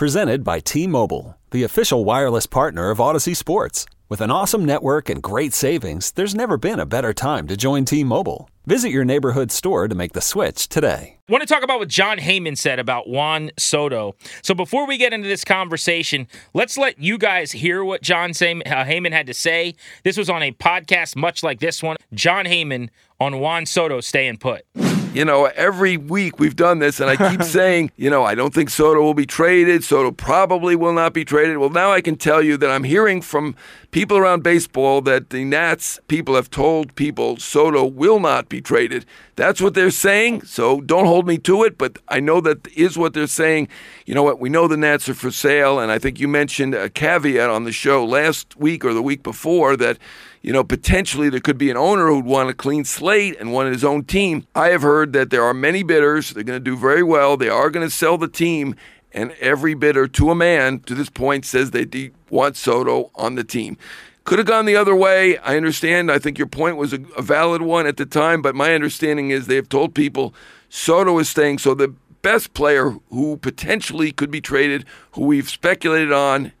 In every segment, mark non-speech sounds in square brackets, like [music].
Presented by T-Mobile, the official wireless partner of Audacy Sports. With an awesome network and great savings, there's never been a better time to join T-Mobile. Visit your neighborhood store to make the switch today. I want to talk about what Jon Heyman said about Juan Soto. So before we get into this conversation, let's let you guys hear what Jon uh, Heyman had to say. This was on a podcast much like this one. Jon Heyman on Juan Soto staying put. You know, every week we've done this, and I keep [laughs] saying, you know, I don't think Soto will be traded. Soto probably will not be traded. Well, now I can tell you that I'm hearing from people around baseball that the Nats people have told people Soto will not be traded. That's what they're saying. So don't hold me to it, but I know that is what they're saying. You know what? We know the Nats are for sale, and I think you mentioned a caveat on the show last week or the week before that you know, potentially there could be an owner who'd want a clean slate and want his own team. I have heard that there are many bidders. They're going to do very well. They are going to sell the team. And every bidder to a man to this point says they want Soto on the team. Could have gone the other way. I understand. I think your point was a, a valid one at the time, but my understanding is they have told people Soto is staying. So the best player who potentially could be traded, who we've speculated on,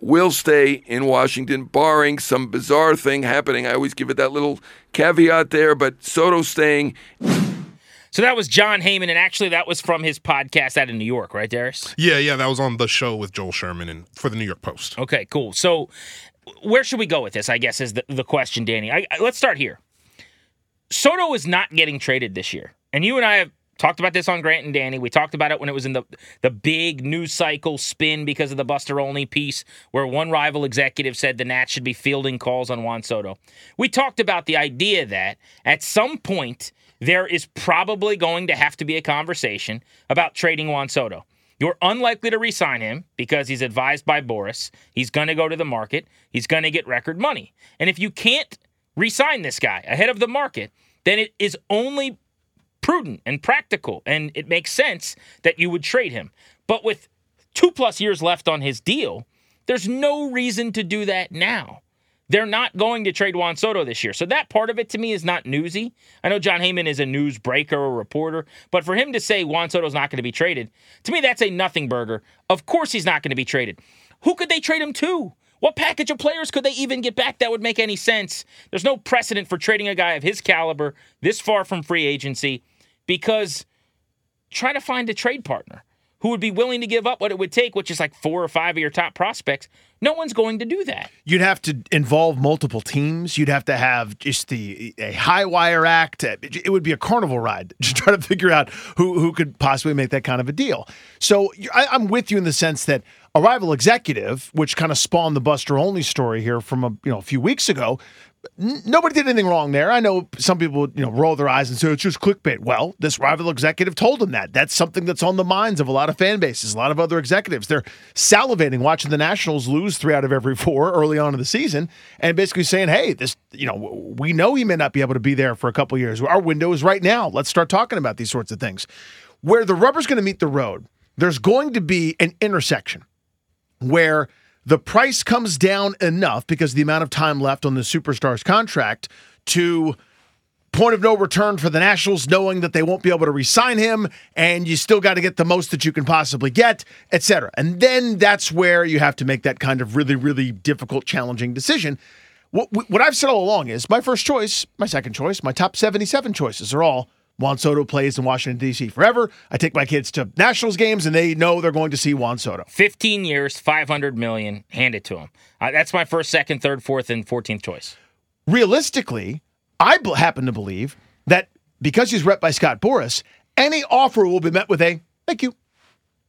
will stay in Washington, barring some bizarre thing happening. I always give it that little caveat there, but Soto staying. So that was Jon Heyman, and actually that was from his podcast out in New York, right, Darius? Yeah, yeah, that was on the show with Joel Sherman and for the New York Post. Okay, cool. So where should we go with this? I guess is the, the question, Danny. I, I, let's start here. Soto is not getting traded this year, and you and I have talked about this on Grant and Danny. We talked about it when it was in the the big news cycle spin because of the Buster Olney piece, where one rival executive said the Nats should be fielding calls on Juan Soto. We talked about the idea that at some point there is probably going to have to be a conversation about trading Juan Soto. You're unlikely to re-sign him because he's advised by Boras. He's going to go to the market. He's going to get record money. And if you can't re-sign this guy ahead of the market, then it is only prudent and practical, and it makes sense that you would trade him. But with two plus years left on his deal, there's no reason to do that now. They're not going to trade Juan Soto this year. So that part of it to me is not newsy. I know Jon Heyman is a news breaker or reporter, but for him to say Juan Soto's not going to be traded, to me that's a nothing burger. Of course he's not going to be traded. Who could they trade him to? What package of players could they even get back that would make any sense? There's no precedent for trading a guy of his caliber this far from free agency because try to find a trade partner who would be willing to give up what it would take, which is like four or five of your top prospects. No one's going to do that. You'd have to involve multiple teams. You'd have to have just the a high wire act. It would be a carnival ride [laughs] to try to figure out who who could possibly make that kind of a deal. So I, I'm with you in the sense that a rival executive, which kind of spawned the Buster Olney story here from a you know a few weeks ago, nobody did anything wrong there. I know some people, you know, roll their eyes and say it's just clickbait. Well, this rival executive told them that. That's something that's on the minds of a lot of fan bases, a lot of other executives. They're salivating watching the Nationals lose three out of every four early on in the season, and basically saying, "Hey, this, you know, we know he may not be able to be there for a couple years. Our window is right now. Let's start talking about these sorts of things." Where the rubber's going to meet the road, there's going to be an intersection where the price comes down enough because the amount of time left on the superstar's contract to point of no return for the Nationals, knowing that they won't be able to re-sign him, and you still got to get the most that you can possibly get, etc. And then that's where you have to make that kind of really, really difficult, challenging decision. What, what I've said all along is my first choice, my second choice, my top 77 choices are all Juan Soto plays in Washington, D.C. forever. I take my kids to Nationals games and they know they're going to see Juan Soto. 15 years, 500 million, hand it to him. Uh, that's my first, second, third, fourth, and 14th choice. Realistically, I b- happen to believe that because he's rep by Scott Boras, any offer will be met with a thank you.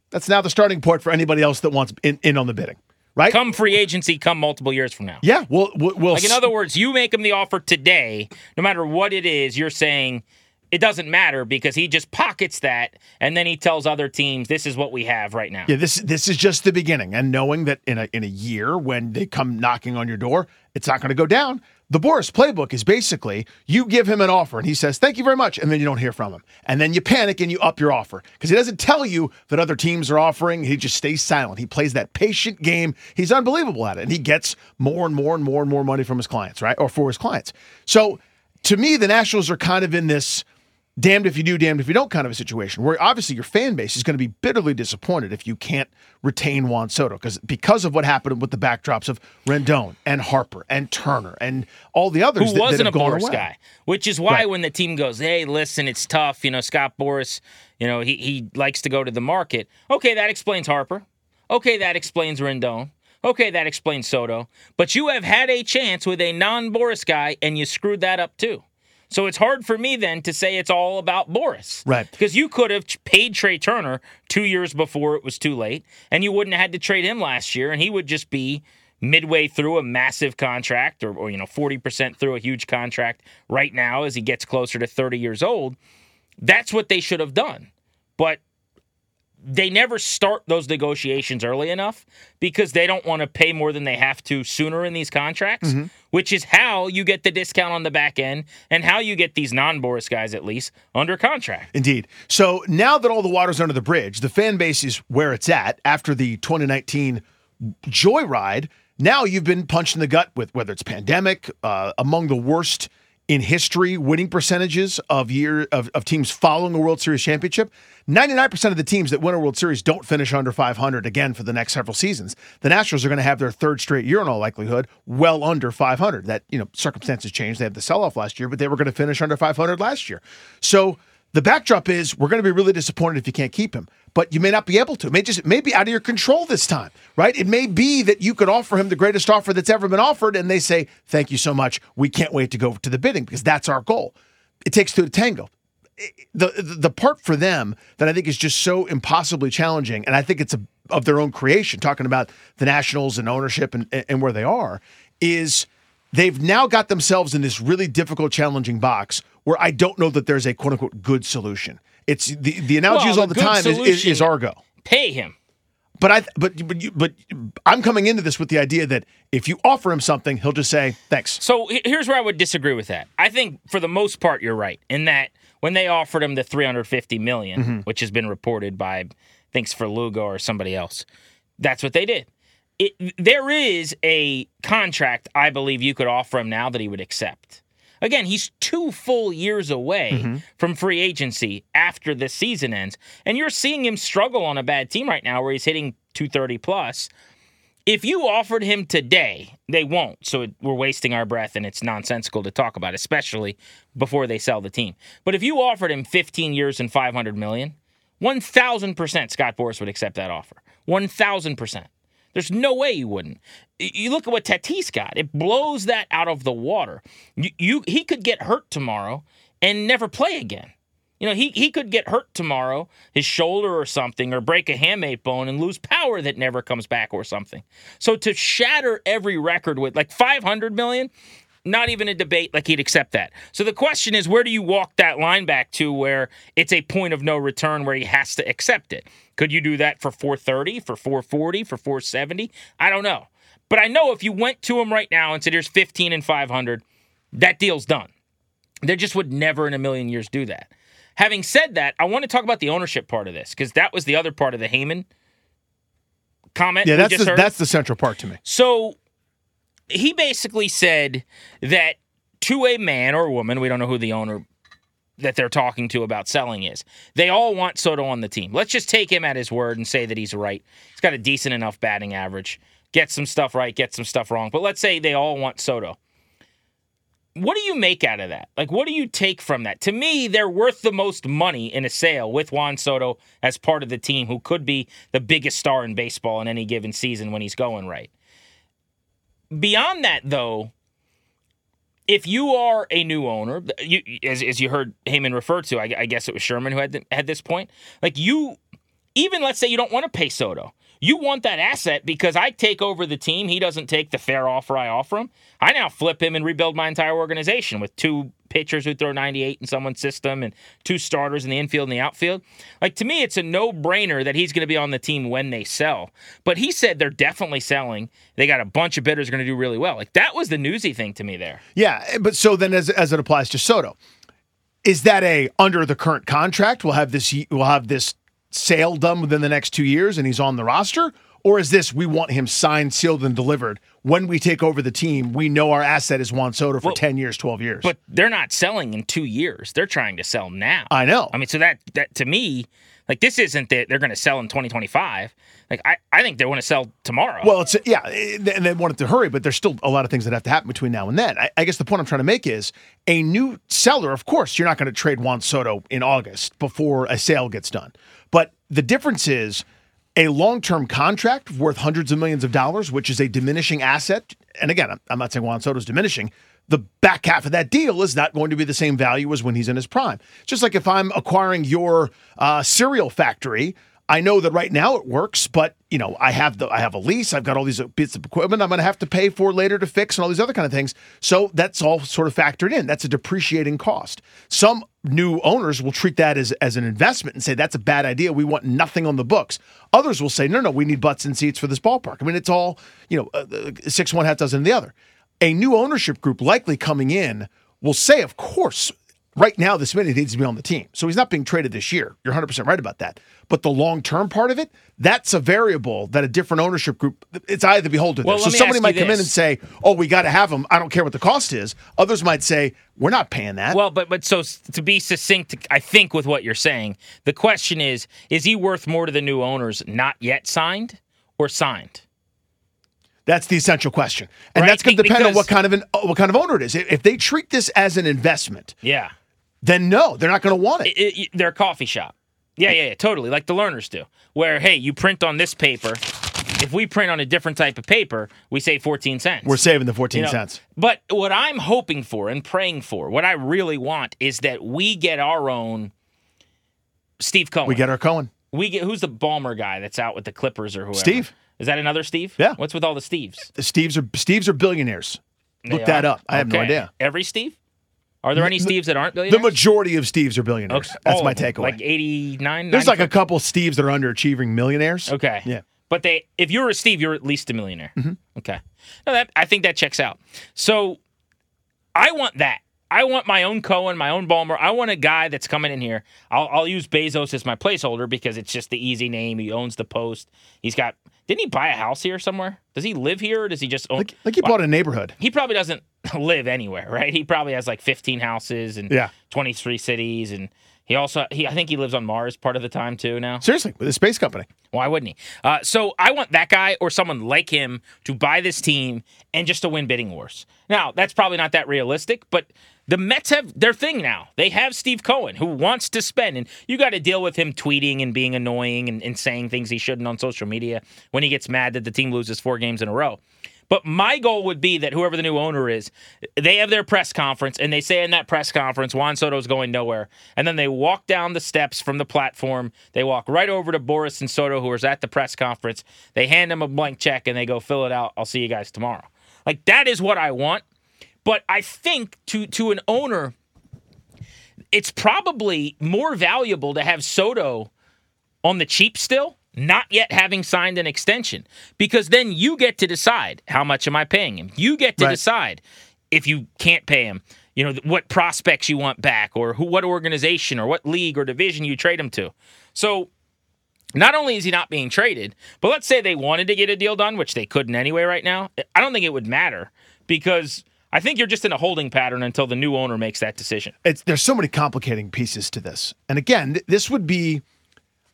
That's now the starting point for anybody else that wants in, in on the bidding, right? Come free agency, come multiple years from now. yeah, we'll, we'll, we'll Like in other words, you make him the offer today, no matter what it is, you're saying it doesn't matter because he just pockets that and then he tells other teams this is what we have right now. Yeah, this this is just the beginning, and knowing that in a in a year when they come knocking on your door, it's not going to go down. The Boras playbook is basically you give him an offer and he says thank you very much, and then you don't hear from him, and then you panic and you up your offer because he doesn't tell you that other teams are offering. He just stays silent. He plays that patient game. He's unbelievable at it, and he gets more and more and more and more money from his clients, right, or for his clients. So to me, the Nationals are kind of in this damned if you do, damned if you don't kind of a situation where obviously your fan base is going to be bitterly disappointed if you can't retain Juan Soto because because of what happened with the backdrops of Rendon and Harper and Turner and all the others Who that, wasn't that a Boras away. guy, which is why Right. when the team goes, "Hey, listen, it's tough," you know, Scott Boras, you know, he he likes to go to the market. Okay, that explains Harper. Okay, that explains Rendon. Okay, that explains Soto. But you have had a chance with a non-Boras guy, and you screwed that up too. So it's hard for me then to say it's all about Boras. Right. Because you could have paid Trea Turner two years before it was too late, and you wouldn't have had to trade him last year, and he would just be midway through a massive contract or, or you know 40% through a huge contract right now as he gets closer to 30 years old. That's what they should have done. But they never start those negotiations early enough because they don't want to pay more than they have to sooner in these contracts, which is how you get the discount on the back end and how you get these non Boras guys, at least, under contract. Indeed. So now that all the water's under the bridge, the fan base is where it's at after the 2019 joyride. Now you've been punched in the gut with whether it's pandemic, uh, among the worst in history winning percentages of year of, of teams following a World Series championship. 99% of the teams that win a World Series don't finish under 500 again for the next several seasons. The Nationals are going to have their third straight year in all likelihood well under 500. That, you know, circumstances changed. They had the sell off last year, but they were going to finish under 500 last year. So the backdrop is we're going to be really disappointed if you can't keep him, but you may not be able to. It may just it may be out of your control this time, right? It may be that you could offer him the greatest offer that's ever been offered, and they say, "Thank you so much. We can't wait to go to the bidding because that's our goal." It takes two to tango. The, the the part for them that I think is just so impossibly challenging, and I think it's a, of their own creation. Talking about the Nationals and ownership and, and where they are, is they've now got themselves in this really difficult, challenging box where I don't know that there's a quote unquote good solution. It's the the analogy Well, used all the time is, is, is Argo. Pay him. But I but but you, but I'm coming into this with the idea that if you offer him something, he'll just say thanks. So here's where I would disagree with that. I think for the most part you're right in that when they offered him the 350 million, mm-hmm. which has been reported by thanks for Lugo or somebody else, that's what they did. It, there is a contract I believe you could offer him now that he would accept. Again, he's two full years away mm-hmm. from free agency after the season ends, and you're seeing him struggle on a bad team right now where he's hitting 230 plus if you offered him today, they won't. So it, we're wasting our breath and it's nonsensical to talk about, especially before they sell the team. But if you offered him 15 years and 500 million, 1000% Scott Boras would accept that offer. 1000%. There's no way you wouldn't. You look at what Tatis got. It blows that out of the water. You, you he could get hurt tomorrow and never play again. You know, he, he could get hurt tomorrow, his shoulder or something, or break a hamate bone and lose power that never comes back or something. So to shatter every record with like 500 million, not even a debate, like he'd accept that. So the question is, where do you walk that line back to where it's a point of no return where he has to accept it? Could you do that for 430, for 440, for 470? I don't know. But I know if you went to him right now and said, here's 15 and 500, that deal's done. They just would never in a million years do that. Having said that, I want to talk about the ownership part of this because that was the other part of the Heyman comment. Yeah, that's the, heard. that's the central part to me. So he basically said that to a man or woman, we don't know who the owner that they're talking to about selling is. They all want Soto on the team. Let's just take him at his word and say that he's right. He's got a decent enough batting average. Get some stuff right, get some stuff wrong. But let's say they all want Soto. what do you make out of that? Like, what do you take from that? To me, they're worth the most money in a sale with Juan Soto as part of the team, who could be the biggest star in baseball in any given season when he's going right. Beyond that, though, if you are a new owner, you, as, as you heard Heyman refer to, I, I guess it was Sherman who had the, had this point. Like you, even let's say you don't want to pay Soto, you want that asset because I take over the team. He doesn't take the fair offer I offer him. I now flip him and rebuild my entire organization with two pitchers who throw 98 in someone's system and two starters in the infield and the outfield. Like to me, it's a no brainer that he's going to be on the team when they sell. But he said they're definitely selling. They got a bunch of bidders going to do really well. Like that was the newsy thing to me there. Yeah, but so then as as it applies to Soto, is that a under the current contract? We'll have this. We'll have this sale done within the next two years, and he's on the roster. Or is this we want him signed, sealed, and delivered? When we take over the team, we know our asset is Juan Soto for Well, 10 years, 12 years. But they're not selling in two years. They're trying to sell now. I know. I mean, so that that to me, like this isn't that they're going to sell in 2025. Like I, I think they want to sell tomorrow. Well, it's yeah, and they want it to hurry, but there's still a lot of things that have to happen between now and then. I, I guess the point I'm trying to make is a new seller. Of course, you're not going to trade Juan Soto in August before a sale gets done. But the difference is a long-term contract worth hundreds of millions of dollars, which is a diminishing asset. And again, I'm- I'm not saying Juan Soto's diminishing. The back half of that deal is not going to be the same value as when he's in his prime. Just like if I'm acquiring your uh, cereal factory, I know that right now it works, but you know, I have the I have a lease, I've got all these bits of equipment I'm going to have to pay for later to fix and all these other kind of things. So that's all sort of factored in. That's a depreciating cost. Some new owners will treat that as as an investment and say that's a bad idea. We want nothing on the books. Others will say no, no, we need butts and seats for this ballpark. I mean, it's all you know, uh, six one half dozen the other. A new ownership group likely coming in will say, of course, right now this minute needs to be on the team. So he's not being traded this year. You're 100% right about that. But the long term part of it, that's a variable that a different ownership group, it's the beholder. Well, so somebody might come in and say, oh, we got to have him. I don't care what the cost is. Others might say, we're not paying that. Well, but but so to be succinct, I think with what you're saying, the question is: Is he worth more to the new owners not yet signed or signed? That's the essential question, and Right, that's going to depend on what kind of an uh, what kind of owner it is. If they treat this as an investment, Yeah, then no, they're not going to want it. It- it- they're a coffee shop. Yeah, yeah, yeah, totally. Like the Lerners do, where hey, you print on this paper. If we print on a different type of paper, we save 14 cents. We're saving the fourteen You know, cents. But what I'm hoping for and praying for, what I really want is that we get our own Steve Cohen. We get our Cohen. we get who's the Ballmer guy that's out with the Clippers or whoever. Steve. Is that another Steve? Yeah. What's with all the Steves? The Steves are Steves are billionaires. Look They that up. I have no idea. Every Steve? Are there any Steves that aren't billionaires? The majority of Steves are billionaires. Okay, That's all my takeaway. Like 89? There's like a couple Steves that are underachieving millionaires. Okay. Yeah. But they, if you're a Steve, you're at least a millionaire. Mm-hmm. Okay. No, that I think that checks out. So I want that. I want my own Cohen, my own Ballmer. I want a guy that's coming in here. I'll, I'll use Bezos as my placeholder because it's just the easy name. He owns the post. He's got. Didn't he buy a house here somewhere? Does he live here or does he just own? Like, like he bought a neighborhood. he probably doesn't [laughs] live anywhere, right? He probably has like 15 houses and Yeah. 23 cities, and he also he I think he lives on Mars part of the time too now. Seriously, with a space company. Why wouldn't he? Uh, so I want that guy or someone like him to buy this team and just to win bidding wars. Now that's probably not that realistic, but the Mets have their thing now. They have Steve Cohen who wants to spend, and you got to deal with him tweeting and being annoying and, and saying things he shouldn't on social media when he gets mad that the team loses four games in a row. But my goal would be that whoever the new owner is, they have their press conference and they say in that press conference, Juan Soto's going nowhere. And then they walk down the steps from the platform. They walk right over to Boras and Soto, who was at the press conference. They hand him a blank check and they go, fill it out. I'll see you guys tomorrow. Like that is what I want. But I think to to an owner, it's probably more valuable to have Soto on the cheap still, not yet having signed an extension, because then you get to decide how much am I paying him. You get to Right. decide if you can't pay him. You know what prospects you want back, or who, what organization, or what league or division you trade him to. So not only is he not being traded, but let's say they wanted to get a deal done, which they couldn't anyway right now. I don't think it would matter because I think you're just in a holding pattern until the new owner makes that decision. It's there's so many complicating pieces to this. And again, th- this would be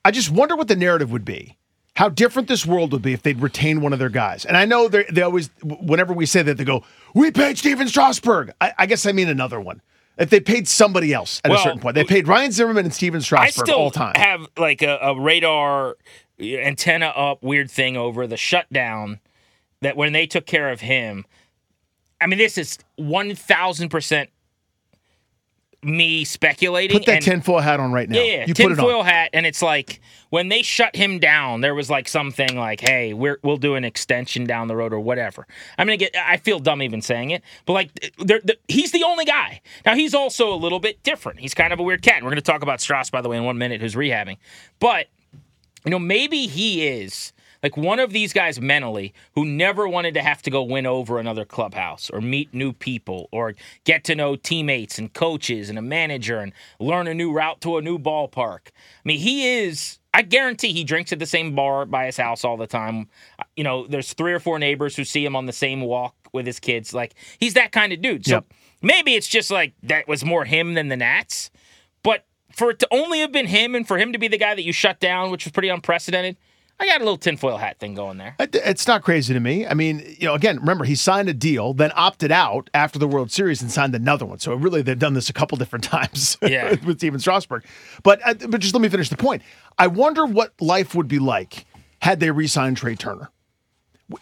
I just wonder what the narrative would be how different this world would be if they'd retain one of their guys. And I know they they always, whenever we say that, they go, "We paid Stephen Strasburg." I, I guess I mean another one. If they paid somebody else at Well, a certain point, they paid Ryan Zimmerman and Stephen I Strasburg still all time. have like a, a radar uh, antenna up weird thing over the shutdown that when they took care of him. I mean, this is one thousand percent me speculating. put that and- tinfoil hat on right now. Yeah, yeah, you put it on. tinfoil hat, and it's like when they shut him down, there was like something like, "Hey, we're we'll do an extension down the road or whatever." I'm gonna get. I feel dumb even saying it, but like, they're, they're- he's the only guy. Now he's also a little bit different. He's kind of a weird cat. We're gonna talk about Stras by the way in one minute, who's rehabbing, but you know maybe he is. Like one of these guys mentally who never wanted to have to go win over another clubhouse or meet new people or get to know teammates and coaches and a manager and learn a new route to a new ballpark. I mean, he is, I guarantee he drinks at the same bar by his house all the time. You know, there's three or four neighbors who see him on the same walk with his kids. Like, he's that kind of dude. So Yep. maybe it's just like that was more him than the Nats. But for it to only have been him and for him to be the guy that you shut down, which was pretty unprecedented, I got a little tinfoil hat thing going there. It's not crazy to me. I mean, you know, again, remember he signed a deal, then opted out after the World Series and signed another one. So really, they've done this a couple different [laughs] times Yeah. [laughs] with Stephen Strasburg. But uh, but just let me finish the point. I wonder what life would be like had they re-signed Trea Turner.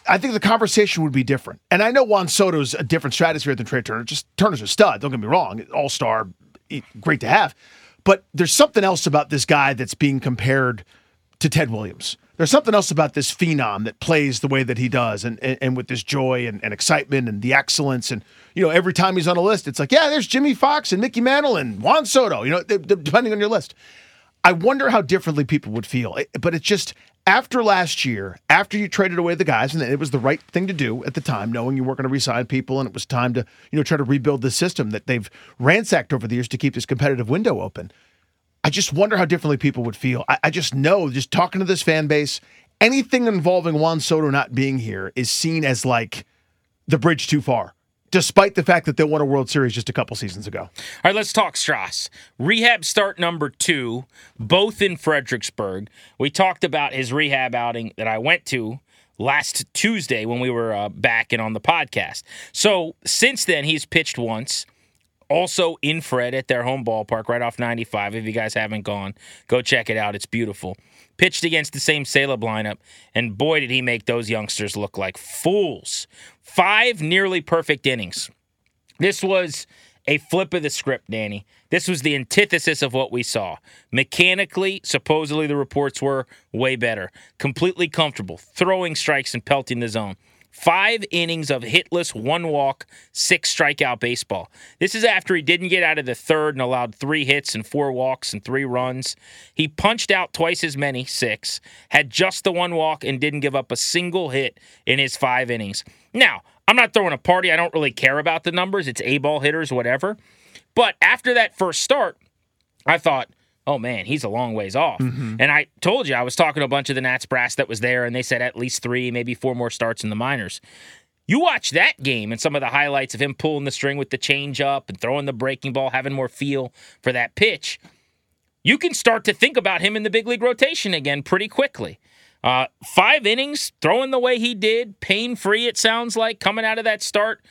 I think the conversation would be different. And I know Juan Soto's a different stratosphere than Trea Turner. Just Turner's a stud. Don't get me wrong, all star, great to have. But there's something else about this guy that's being compared to Ted Williams. There's something else about this phenom that plays the way that he does, and and, and with this joy and, and excitement and the excellence, and you know every time he's on a list, it's like yeah, there's Jimmie Foxx and Mickey Mantle and Juan Soto. You know, depending on your list. I wonder how differently people would feel. But it's just after last year, after you traded away the guys, and it was the right thing to do at the time, knowing you weren't going to resign people, and it was time to you know try to rebuild the system that they've ransacked over the years to keep this competitive window open. I just wonder how differently people would feel. I, I just know, just talking to this fan base, anything involving Juan Soto not being here is seen as like the bridge too far, despite the fact that they won a World Series just a couple seasons ago. All right, let's talk Stras. Rehab start number two, both in Fredericksburg. We talked about his rehab outing that I went to last Tuesday when we were uh, back and on the podcast. So since then, he's pitched once. Also in Fred at their home ballpark right off 95. If you guys haven't gone, go check it out. It's beautiful. Pitched against the same Salem lineup, and boy, did he make those youngsters look like fools. Five nearly perfect innings. This was a flip of the script, Danny. This was the antithesis of what we saw. Mechanically, supposedly the reports were way better. Completely comfortable, throwing strikes and pelting the zone. Five innings of hitless, one walk, six strikeout baseball. This is after he didn't get out of the third and allowed three hits and four walks and three runs. He punched out twice as many, six, had just the one walk, and didn't give up a single hit in his five innings. Now, I'm not throwing a party. I don't really care about the numbers. It's A ball hitters, whatever. But after that first start, I thought, oh man, he's a long ways off. And I told you, I was talking to a bunch of the Nats brass that was there, and they said at least three, maybe four more starts in the minors. You watch that game and some of the highlights of him pulling the string with the changeup and throwing the breaking ball, having more feel for that pitch. You can start to think about him in the big league rotation again pretty quickly. Uh, five innings, throwing the way he did, pain free, it sounds like, coming out of that start.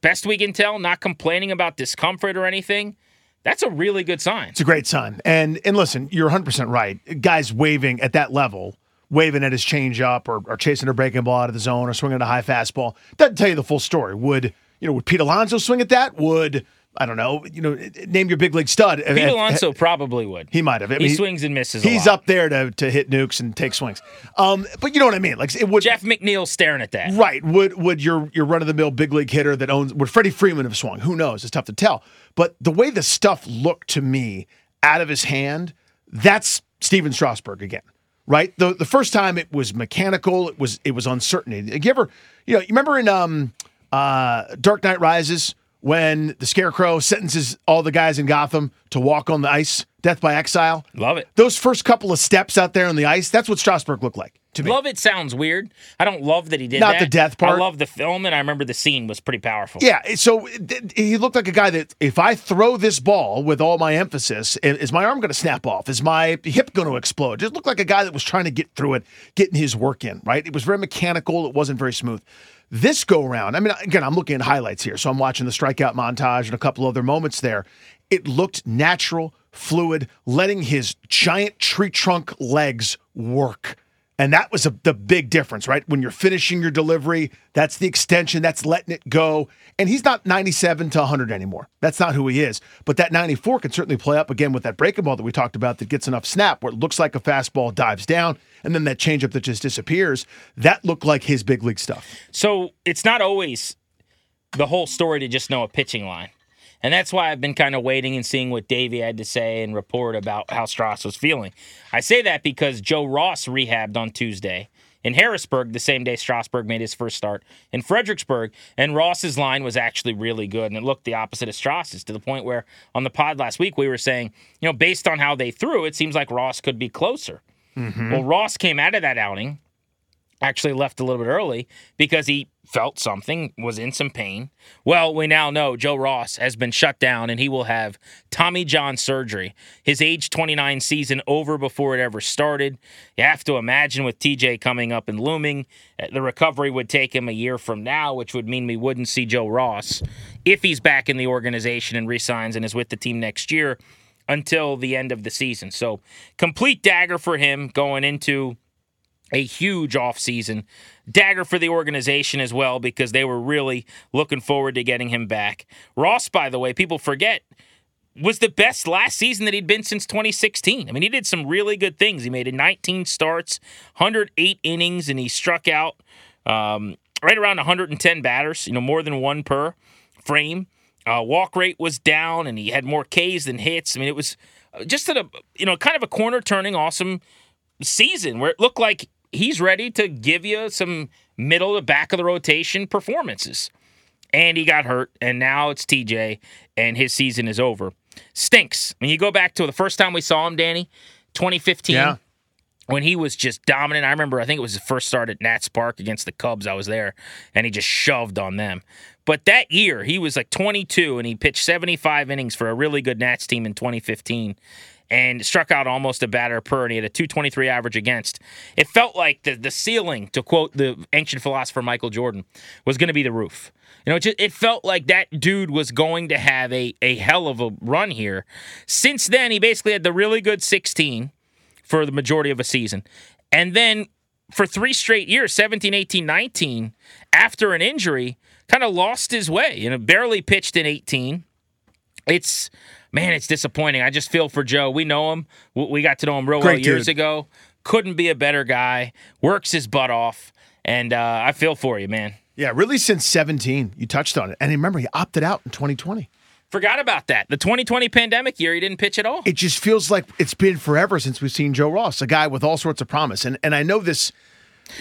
Best we can tell, not complaining about discomfort or anything. That's a really good sign. It's a great sign. And and listen, you're 100% right. Guys waving at that level, waving at his changeup or, or chasing a breaking ball out of the zone or swinging a high fastball, doesn't tell you the full story. Would, you know, would Pete Alonso swing at that? Would, I don't know, you know, name your big league stud. Pete Alonso probably would. He might have. I he swings and misses. a He's up there to, to hit nukes and take swings. Um, but you know what I mean? Like it would Jeff McNeil staring at that. Right. Would would your your run of the mill big league hitter that owns would Freddie Freeman have swung? Who knows? It's tough to tell. But the way the stuff looked to me out of his hand, that's Stephen Strasburg again. Right? The the first time it was mechanical, it was it was uncertainty. You ever you know, you remember in um uh Dark Knight Rises when the scarecrow sentences all the guys in Gotham to walk on the ice, death by exile? Love it. Those first couple of steps out there on the ice, that's what Strasburg looked like. to me. Love it sounds weird. I don't love that he did Not that. the death part. I love the film, and I remember the scene was pretty powerful. Yeah, so he looked like a guy that if I throw this ball with all my emphasis, is my arm going to snap off? Is my hip going to explode? Just looked like a guy that was trying to get through it, getting his work in, right? It was very mechanical, it wasn't very smooth. This go round, I mean, again, I'm looking at highlights here, so I'm watching the strikeout montage and a couple other moments there. It looked natural, fluid, letting his giant tree trunk legs work. And that was a, the big difference, right? When you're finishing your delivery, that's the extension, that's letting it go. And he's not 97 to 100 anymore. That's not who he is. But that 94 can certainly play up again with that breaking ball that we talked about that gets enough snap where it looks like a fastball dives down and then that changeup that just disappears. That looked like his big league stuff. So it's not always the whole story to just know a pitching line. And that's why I've been kind of waiting and seeing what Davey had to say and report about how Stras was feeling. I say that because Joe Ross rehabbed on Tuesday in Harrisburg the same day Strasburg made his first start in Fredericksburg. And Ross's line was actually really good. And it looked the opposite of Stras's to the point where on the pod last week we were saying, you know, based on how they threw, it seems like Ross could be closer. Mm-hmm. Well, Ross came out of that outing actually left a little bit early because he felt something, was in some pain. Well, we now know Joe Ross has been shut down and he will have Tommy John surgery. His age 29 season over before it ever started. You have to imagine with TJ coming up and looming, uh, the recovery would take him a year from now, which would mean we wouldn't see Joe Ross if he's back in the organization and resigns and is with the team next year until the end of the season. So, complete dagger for him going into a huge offseason. Dagger for the organization as well because they were really looking forward to getting him back. Ross, by the way, people forget, was the best last season that he'd been since 2016. I mean, he did some really good things. He made 19 starts, 108 innings, and he struck out um, right around 110 batters, you know, more than one per frame. Uh, walk rate was down, and he had more Ks than hits. I mean, it was uh, just a, you know, kind of a corner turning, awesome season where it looked like he's ready to give you some middle to back of the rotation performances. And he got hurt, and now it's TJ, and his season is over. Stinks. When you go back to the first time we saw him, Danny, 2015, Yeah. when he was just dominant. I remember, I think it was his first start at Nats Park against the Cubs. I was there, and he just shoved on them. But that year, he was like 22, and he pitched 75 innings for a really good Nats team in 2015 and struck out almost a batter per, and he had a 223 average against. It felt like the, the ceiling, to quote the ancient philosopher Michael Jordan, was going to be the roof. You know, it, just, it felt like that dude was going to have a, a hell of a run here. Since then, he basically had the really good 16 for the majority of a season. And then for three straight years 17, 18, 19, after an injury, kind of lost his way. You know, barely pitched in 18. It's, man, it's disappointing. I just feel for Joe. We know him. We got to know him real well Great years dude. ago. Couldn't be a better guy. Works his butt off. And uh, I feel for you, man. Yeah, really since 17, you touched on it. And remember, he opted out in 2020. Forgot about that. The 2020 pandemic year, he didn't pitch at all. It just feels like it's been forever since we've seen Joe Ross, a guy with all sorts of promise. And and I know this.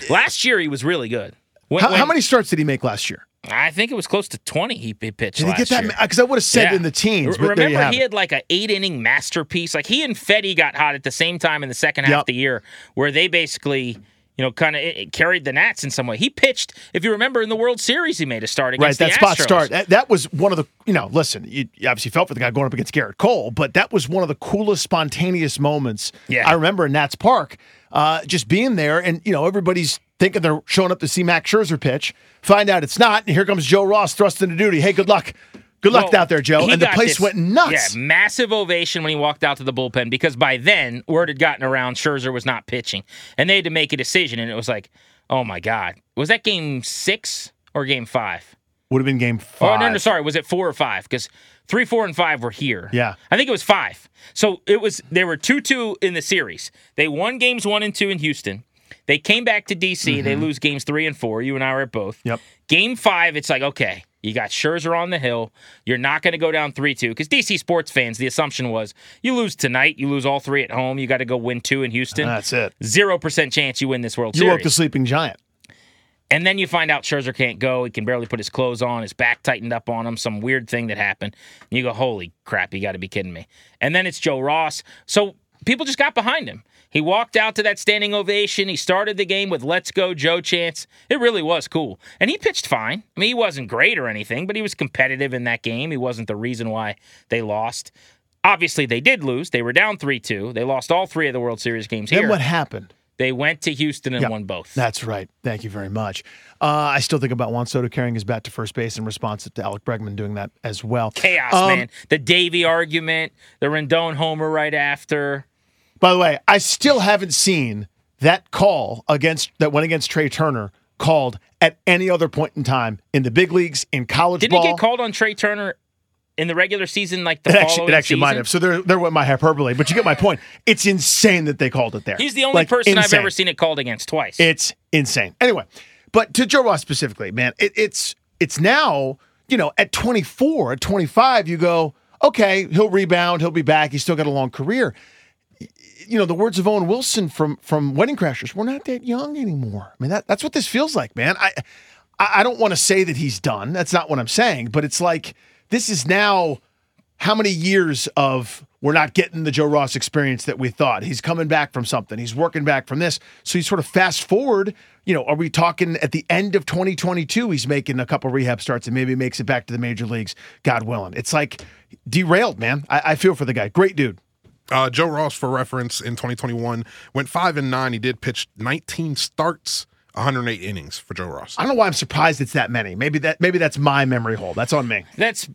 Last year, he was really good. When- How, how many starts did he make last year? I think it was close to 20 he he pitched Did he get that? Because I would have said Yeah. in the teens. But Remember, there you have he had like an eight inning masterpiece. Like he and Fedde got hot at the same time in the second half Yep. of the year, where they basically, you know, kind of carried the Nats in some way. He pitched, if you remember, in the World Series, he made a start Right, against that the spot Astros. start. That, that was one of the, you know, listen, you, you obviously felt for the guy going up against Gerrit Cole, but that was one of the coolest, spontaneous moments Yeah. I remember in Nats Park. Uh, just being there, and, you know, everybody's thinking they're showing up to see Max Scherzer pitch, find out it's not, and here comes Joe Ross thrust into duty. Hey, good luck. Good luck Well, out there, Joe. And the place this- went nuts. Yeah, massive ovation when he walked out to the bullpen because by then word had gotten around Scherzer was not pitching, and they had to make a decision, and it was like, oh my god, was that game six or game five? Would have been game Oh five. no, no, sorry. Was it four or five? Because three, four, and five were here. Yeah. I think it was five. So it was. They were two two in the series. They won games one and two in Houston. They came back to DC. They lose games three and four. You and I were at both. Mm-hmm. Yep. Game five, it's like okay, you got Scherzer on the hill. You're not going to go down three two because DC sports fans, the assumption was you lose tonight, you lose all three at home. You got to go win two in Houston. That's it. Zero percent chance you win this World You Series. You woke the sleeping giant. And then you find out Scherzer can't go. He can barely put his clothes on. His back tightened up on him. Some weird thing that happened. And you go, holy crap, you got to be kidding me. And then it's Joe Ross. So people just got behind him. He walked out to that standing ovation. He started the game with "Let's go, Joe" chants. It really was cool, and he pitched fine. I mean, he wasn't great or anything, but he was competitive in that game. He wasn't the reason why they lost. Obviously, they did lose. They were down three-two. They lost all three of the World Series games Then here. what happened? They went to Houston and Yeah, won both. That's right. Thank you very much. Uh, I still think about Juan Soto carrying his bat to first base in response to Alex Bregman doing that as well. Chaos, Um, man. The Davey argument, the Rendon homer right after. By the way, I still haven't seen that call against that went against Trea Turner called at any other point in time in the big leagues in college Didn't ball. he get called on Trea Turner in the regular season, like the It actually, following it actually season? might have. So there, there went my hyperbole, but you get my point. It's insane that they called it there. He's the only Like, person I've ever seen it called against twice. It's insane. Anyway, but to Joe Ross specifically, man, it, it's it's now you know at 24, at 25, you go okay, he'll rebound, he'll be back. He's still got a long career. You know the words of Owen Wilson from from Wedding Crashers. We're not that young anymore. I mean that that's what this feels like, man. I I don't want to say that he's done. That's not what I'm saying. But it's like this is now how many years of we're not getting the Joe Ross experience that we thought. He's coming back from something. He's working back from this. So you sort of fast forward, you know, are we talking at the end of 2022 he's making a couple rehab starts and maybe makes it back to the major leagues, God willing. It's like derailed, man. I, I feel for the guy. Great dude. Uh, Joe Ross, for reference, in 2021 went five and nine. He did pitch 19 starts, 108 innings for Joe Ross. I don't know why I'm surprised it's that many. Maybe that maybe that's my memory hole. That's on me. That's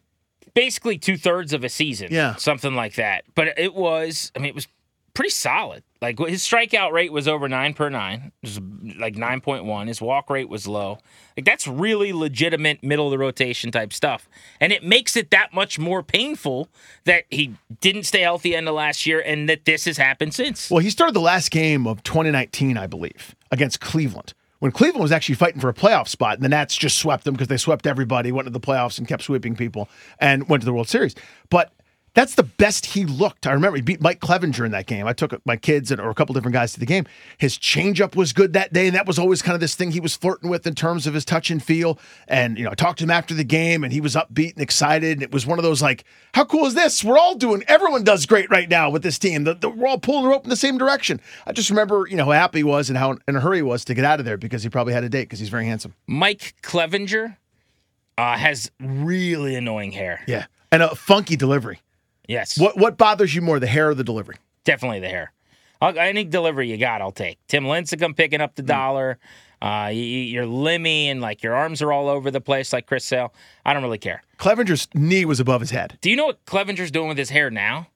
basically two thirds of a season. Yeah. Something like that. But it was, I mean, it was pretty solid. Like his strikeout rate was over nine per nine, was like 9.1. His walk rate was low. Like that's really legitimate middle of the rotation type stuff. And it makes it that much more painful that he didn't stay healthy end of last year and that this has happened since. Well, he started the last game of 2019, I believe, against Cleveland. When Cleveland was actually fighting for a playoff spot, and the Nats just swept them because they swept everybody, went to the playoffs and kept sweeping people, and went to the World Series. But that's the best he looked. I remember he beat Mike Clevinger in that game. I took my kids and or a couple different guys to the game. His changeup was good that day, and that was always kind of this thing he was flirting with in terms of his touch and feel. And you know, I talked to him after the game, and he was upbeat and excited. And it was one of those like, how cool is this? We're all doing. Everyone does great right now with this team. The, the, we're all pulling the rope in the same direction. I just remember, you know, how happy he was and how in a hurry he was to get out of there because he probably had a date because he's very handsome. Mike Clevinger uh, has really annoying hair. Yeah, and a funky delivery. Yes. What what bothers you more, the hair or the delivery? Definitely the hair. I'll, any delivery you got, I'll take. Tim Lincecum picking up the Hmm. dollar. Uh, you, you're limmy and like your arms are all over the place, like Chris Sale. I don't really care. Clevinger's knee was above his head. Do you know what Clevinger's doing with his hair now?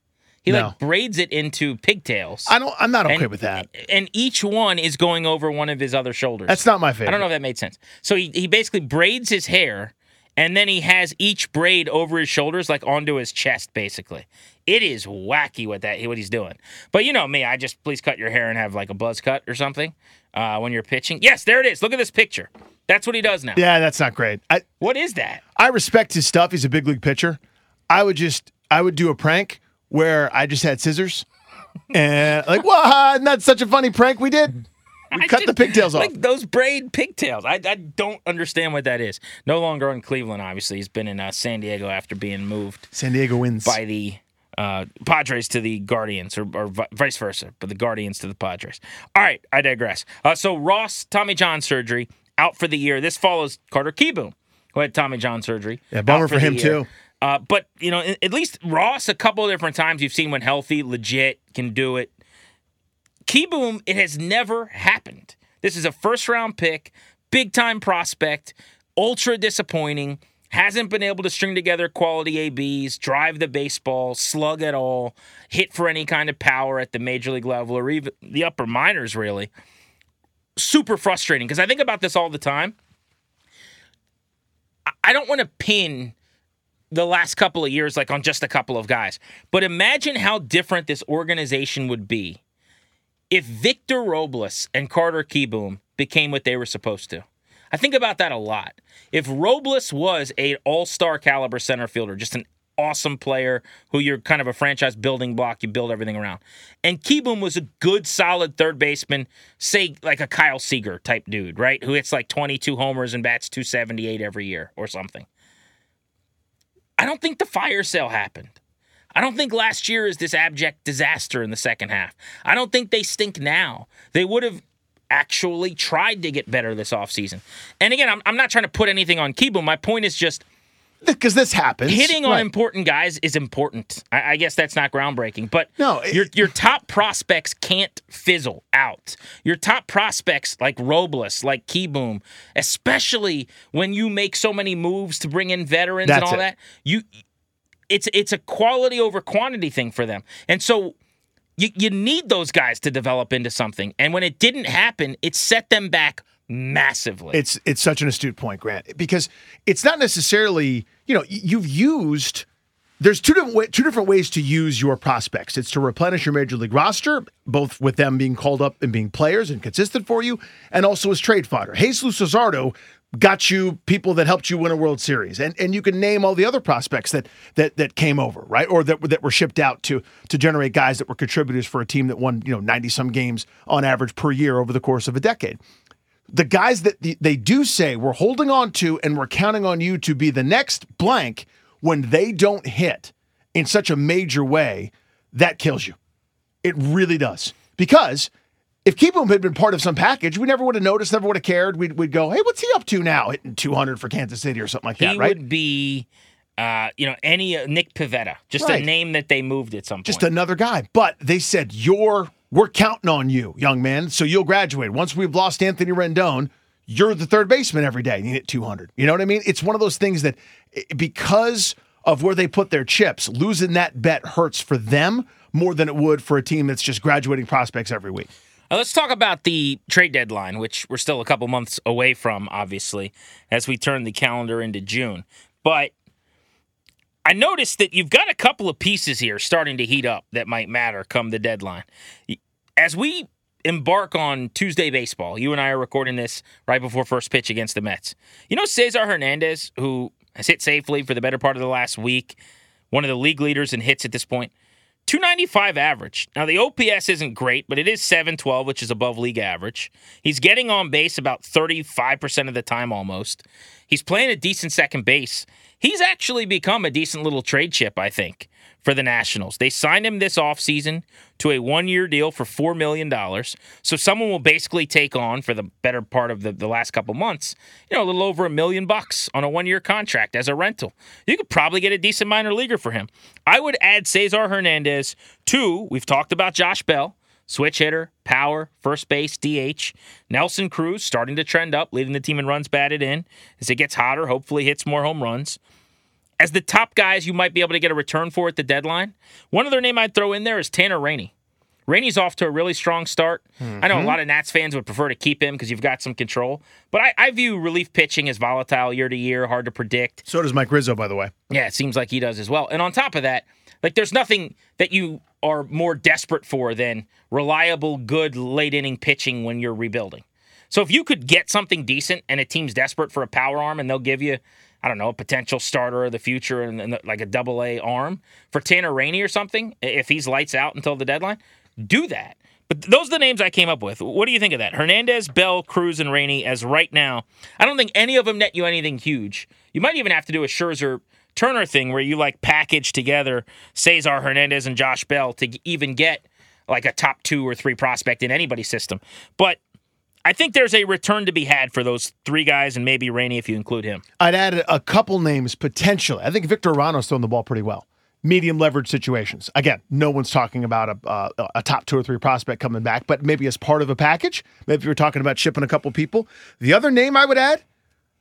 He No. like braids it into pigtails. I don't. I'm not okay and, with that. And each one is going over one of his other shoulders. That's not my favorite. I don't know if that made sense. So he, he basically braids his hair and then he has each braid over his shoulders, like onto his chest, basically. It is wacky what that what he's doing. But you know me, I just please cut your hair and have like a buzz cut or something uh, when you're pitching. Yes, there it is. Look at this picture. That's what he does now. Yeah, that's not great. I What is that? I respect his stuff. He's a big league pitcher. I would just I would do a prank where I just had scissors [laughs] and like, what? Isn't that such a funny prank we did? We I cut the pigtails off. Like those braid pigtails. I, I don't understand what that is. No longer in Cleveland, obviously. He's been in uh, San Diego after being moved San Diego wins. by the uh, Padres to the Guardians, or, or vice versa, but the Guardians to the Padres. All right, I digress. Uh, so Ross, Tommy John surgery, out for the year. This follows Carter Kieboom, who had Tommy John surgery. Yeah, bummer out for him, year. too. Uh, but you know, at least Ross, a couple of different times you've seen when healthy, legit, can do it. Kieboom, it has never happened. This is a first round pick, big time prospect, ultra disappointing, hasn't been able to string together quality ABs, drive the baseball, slug at all, hit for any kind of power at the major league level or even the upper minors, really. Super frustrating because I think about this all the time. I- I don't want to pin the last couple of years like on just a couple of guys, but imagine how different this organization would be if Victor Robles and Carter Kieboom became what they were supposed to. I think about that a lot. If Robles was a all-star caliber center fielder, just an awesome player who you're kind of a franchise building block, you build everything around. And Kieboom was a good, solid third baseman, say like a Kyle Seager type dude, right? Who hits like 22 homers and bats 278 every year or something. I don't think the fire sale happened. I don't think last year is this abject disaster in the second half. I don't think they stink now. They would have actually tried to get better this offseason. And again, I'm, I'm not trying to put anything on Kieboom. My point is just because this happens. hitting on Right. important guys is important. I, I guess that's not groundbreaking, but No, it- your your top prospects can't fizzle out. Your top prospects like Robles, like Kieboom, especially when you make so many moves to bring in veterans and all it. that, you it's it's a quality over quantity thing for them. And so you, you need those guys to develop into something. And when it didn't happen, it set them back massively. It's it's such an astute point, Grant, because it's not necessarily you know you've used. There's two different two different ways to use your prospects. It's to replenish your major league roster, both with them being called up and being players and consistent for you, and also as trade fodder. Jesus Luzardo got you people that helped you win a World Series, and and you can name all the other prospects that that that came over, right, or that that were shipped out to to generate guys that were contributors for a team that won you know 90 some games on average per year over the course of a decade the guys that the, they do say we're holding on to and we're counting on you to be the next blank when they don't hit in such a major way, that kills you. It really does. Because if Kieboom had been part of some package, we never would have noticed, never would have cared. We'd, we'd go, hey, what's he up to now? Hitting 200 for Kansas City or something like he that, right? He would be, uh, you know, any uh, Nick Pivetta, just Right. a name that they moved at some point. just another guy. But they said, You're we're counting on you, young man. So you'll graduate. Once we've lost Anthony Rendon, you're the third baseman every day and you hit 200. You know what I mean? It's one of those things that eh, because of where they put their chips, losing that bet hurts for them more than it would for a team that's just graduating prospects every week. Now, let's talk about the trade deadline, which we're still a couple months away from, obviously, as we turn the calendar into June. But I noticed that you've got a couple of pieces here starting to heat up that might matter come the deadline. As we embark on Tuesday baseball, you and I are recording this right before first pitch against the Mets. You know Cesar Hernandez, who has hit safely for the better part of the last week, one of the league leaders in hits at this point. 295 average. Now, the OPS isn't great, but it is 712, which is above league average. He's getting on base about 35% of the time almost. He's playing a decent second base. He's actually become a decent little trade chip, I think, for the Nationals. They signed him this offseason to a one year deal for $4 million. So someone will basically take on, for the better part of the, the last couple months, you know, a little over a million bucks on a one year contract as a rental. You could probably get a decent minor leaguer for him. I would add Cesar Hernandez to, we've talked about Josh Bell. Switch hitter, power, first base, DH. Nelson Cruz starting to trend up, leading the team in runs batted in. As it gets hotter, hopefully hits more home runs. As the top guys you might be able to get a return for at the deadline, one other name I'd throw in there is Tanner Rainey. Rainey's off to a really strong start. I know a hmm. lot of Nats fans would prefer to keep him because you've got some control, but I, I view relief pitching as volatile year to year, hard to predict. So does Mike Rizzo, by the way. Yeah, it seems like he does as well. And on top of that, like there's nothing that you are more desperate for than reliable, good late inning pitching when you're rebuilding. So if you could get something decent and a team's desperate for a power arm and they'll give you, I don't know, a potential starter of the future and, and like a double A arm for Tanner Rainey or something, if he's lights out until the deadline, do that. But those are the names I came up with. What do you think of that? Hernandez, Bell, Cruz, and Rainey as right now. I don't think any of them net you anything huge. You might even have to do a Scherzer Turner thing where you like package together Cesar Hernandez and Josh Bell to even get like a top two or three prospect in anybody's system. But I think there's a return to be had for those three guys and maybe Rainey if you include him. I'd add a couple names potentially. I think Victor Arano's throwing the ball pretty well. Medium leverage situations. Again, no one's talking about a, uh, a top two or three prospect coming back, but maybe as part of a package. Maybe you're talking about shipping a couple people. The other name I would add,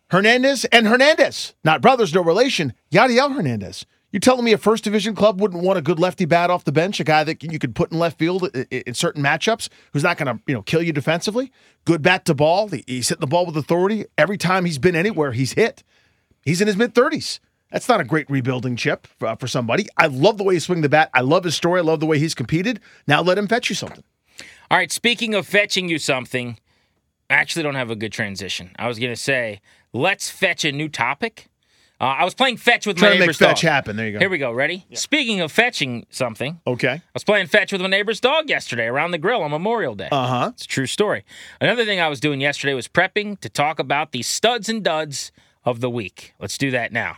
Hernandez and Hernandez, not brothers, no relation. Yadiel Hernandez. You telling me a first division club wouldn't want a good lefty bat off the bench, a guy that you could put in left field in certain matchups, who's not going to you know kill you defensively? Good bat to ball. He's hitting the ball with authority every time he's been anywhere. He's hit. He's in his mid 30s. That's not a great rebuilding chip for, for somebody. I love the way he swing the bat. I love his story. I love the way he's competed. Now let him fetch you something. All right, speaking of fetching you something, I actually don't have a good transition. I was going to say, let's fetch a new topic. Uh, I was playing fetch with Trying my to make fetch dog. happen. There you go. Here we go. Ready? Speaking of fetching something, Okay. I was playing fetch with my neighbor's dog yesterday around the grill on Memorial Day. Uh huh. It's a true story. Another thing I was doing yesterday was prepping to talk about the studs and duds of the week. Let's do that now.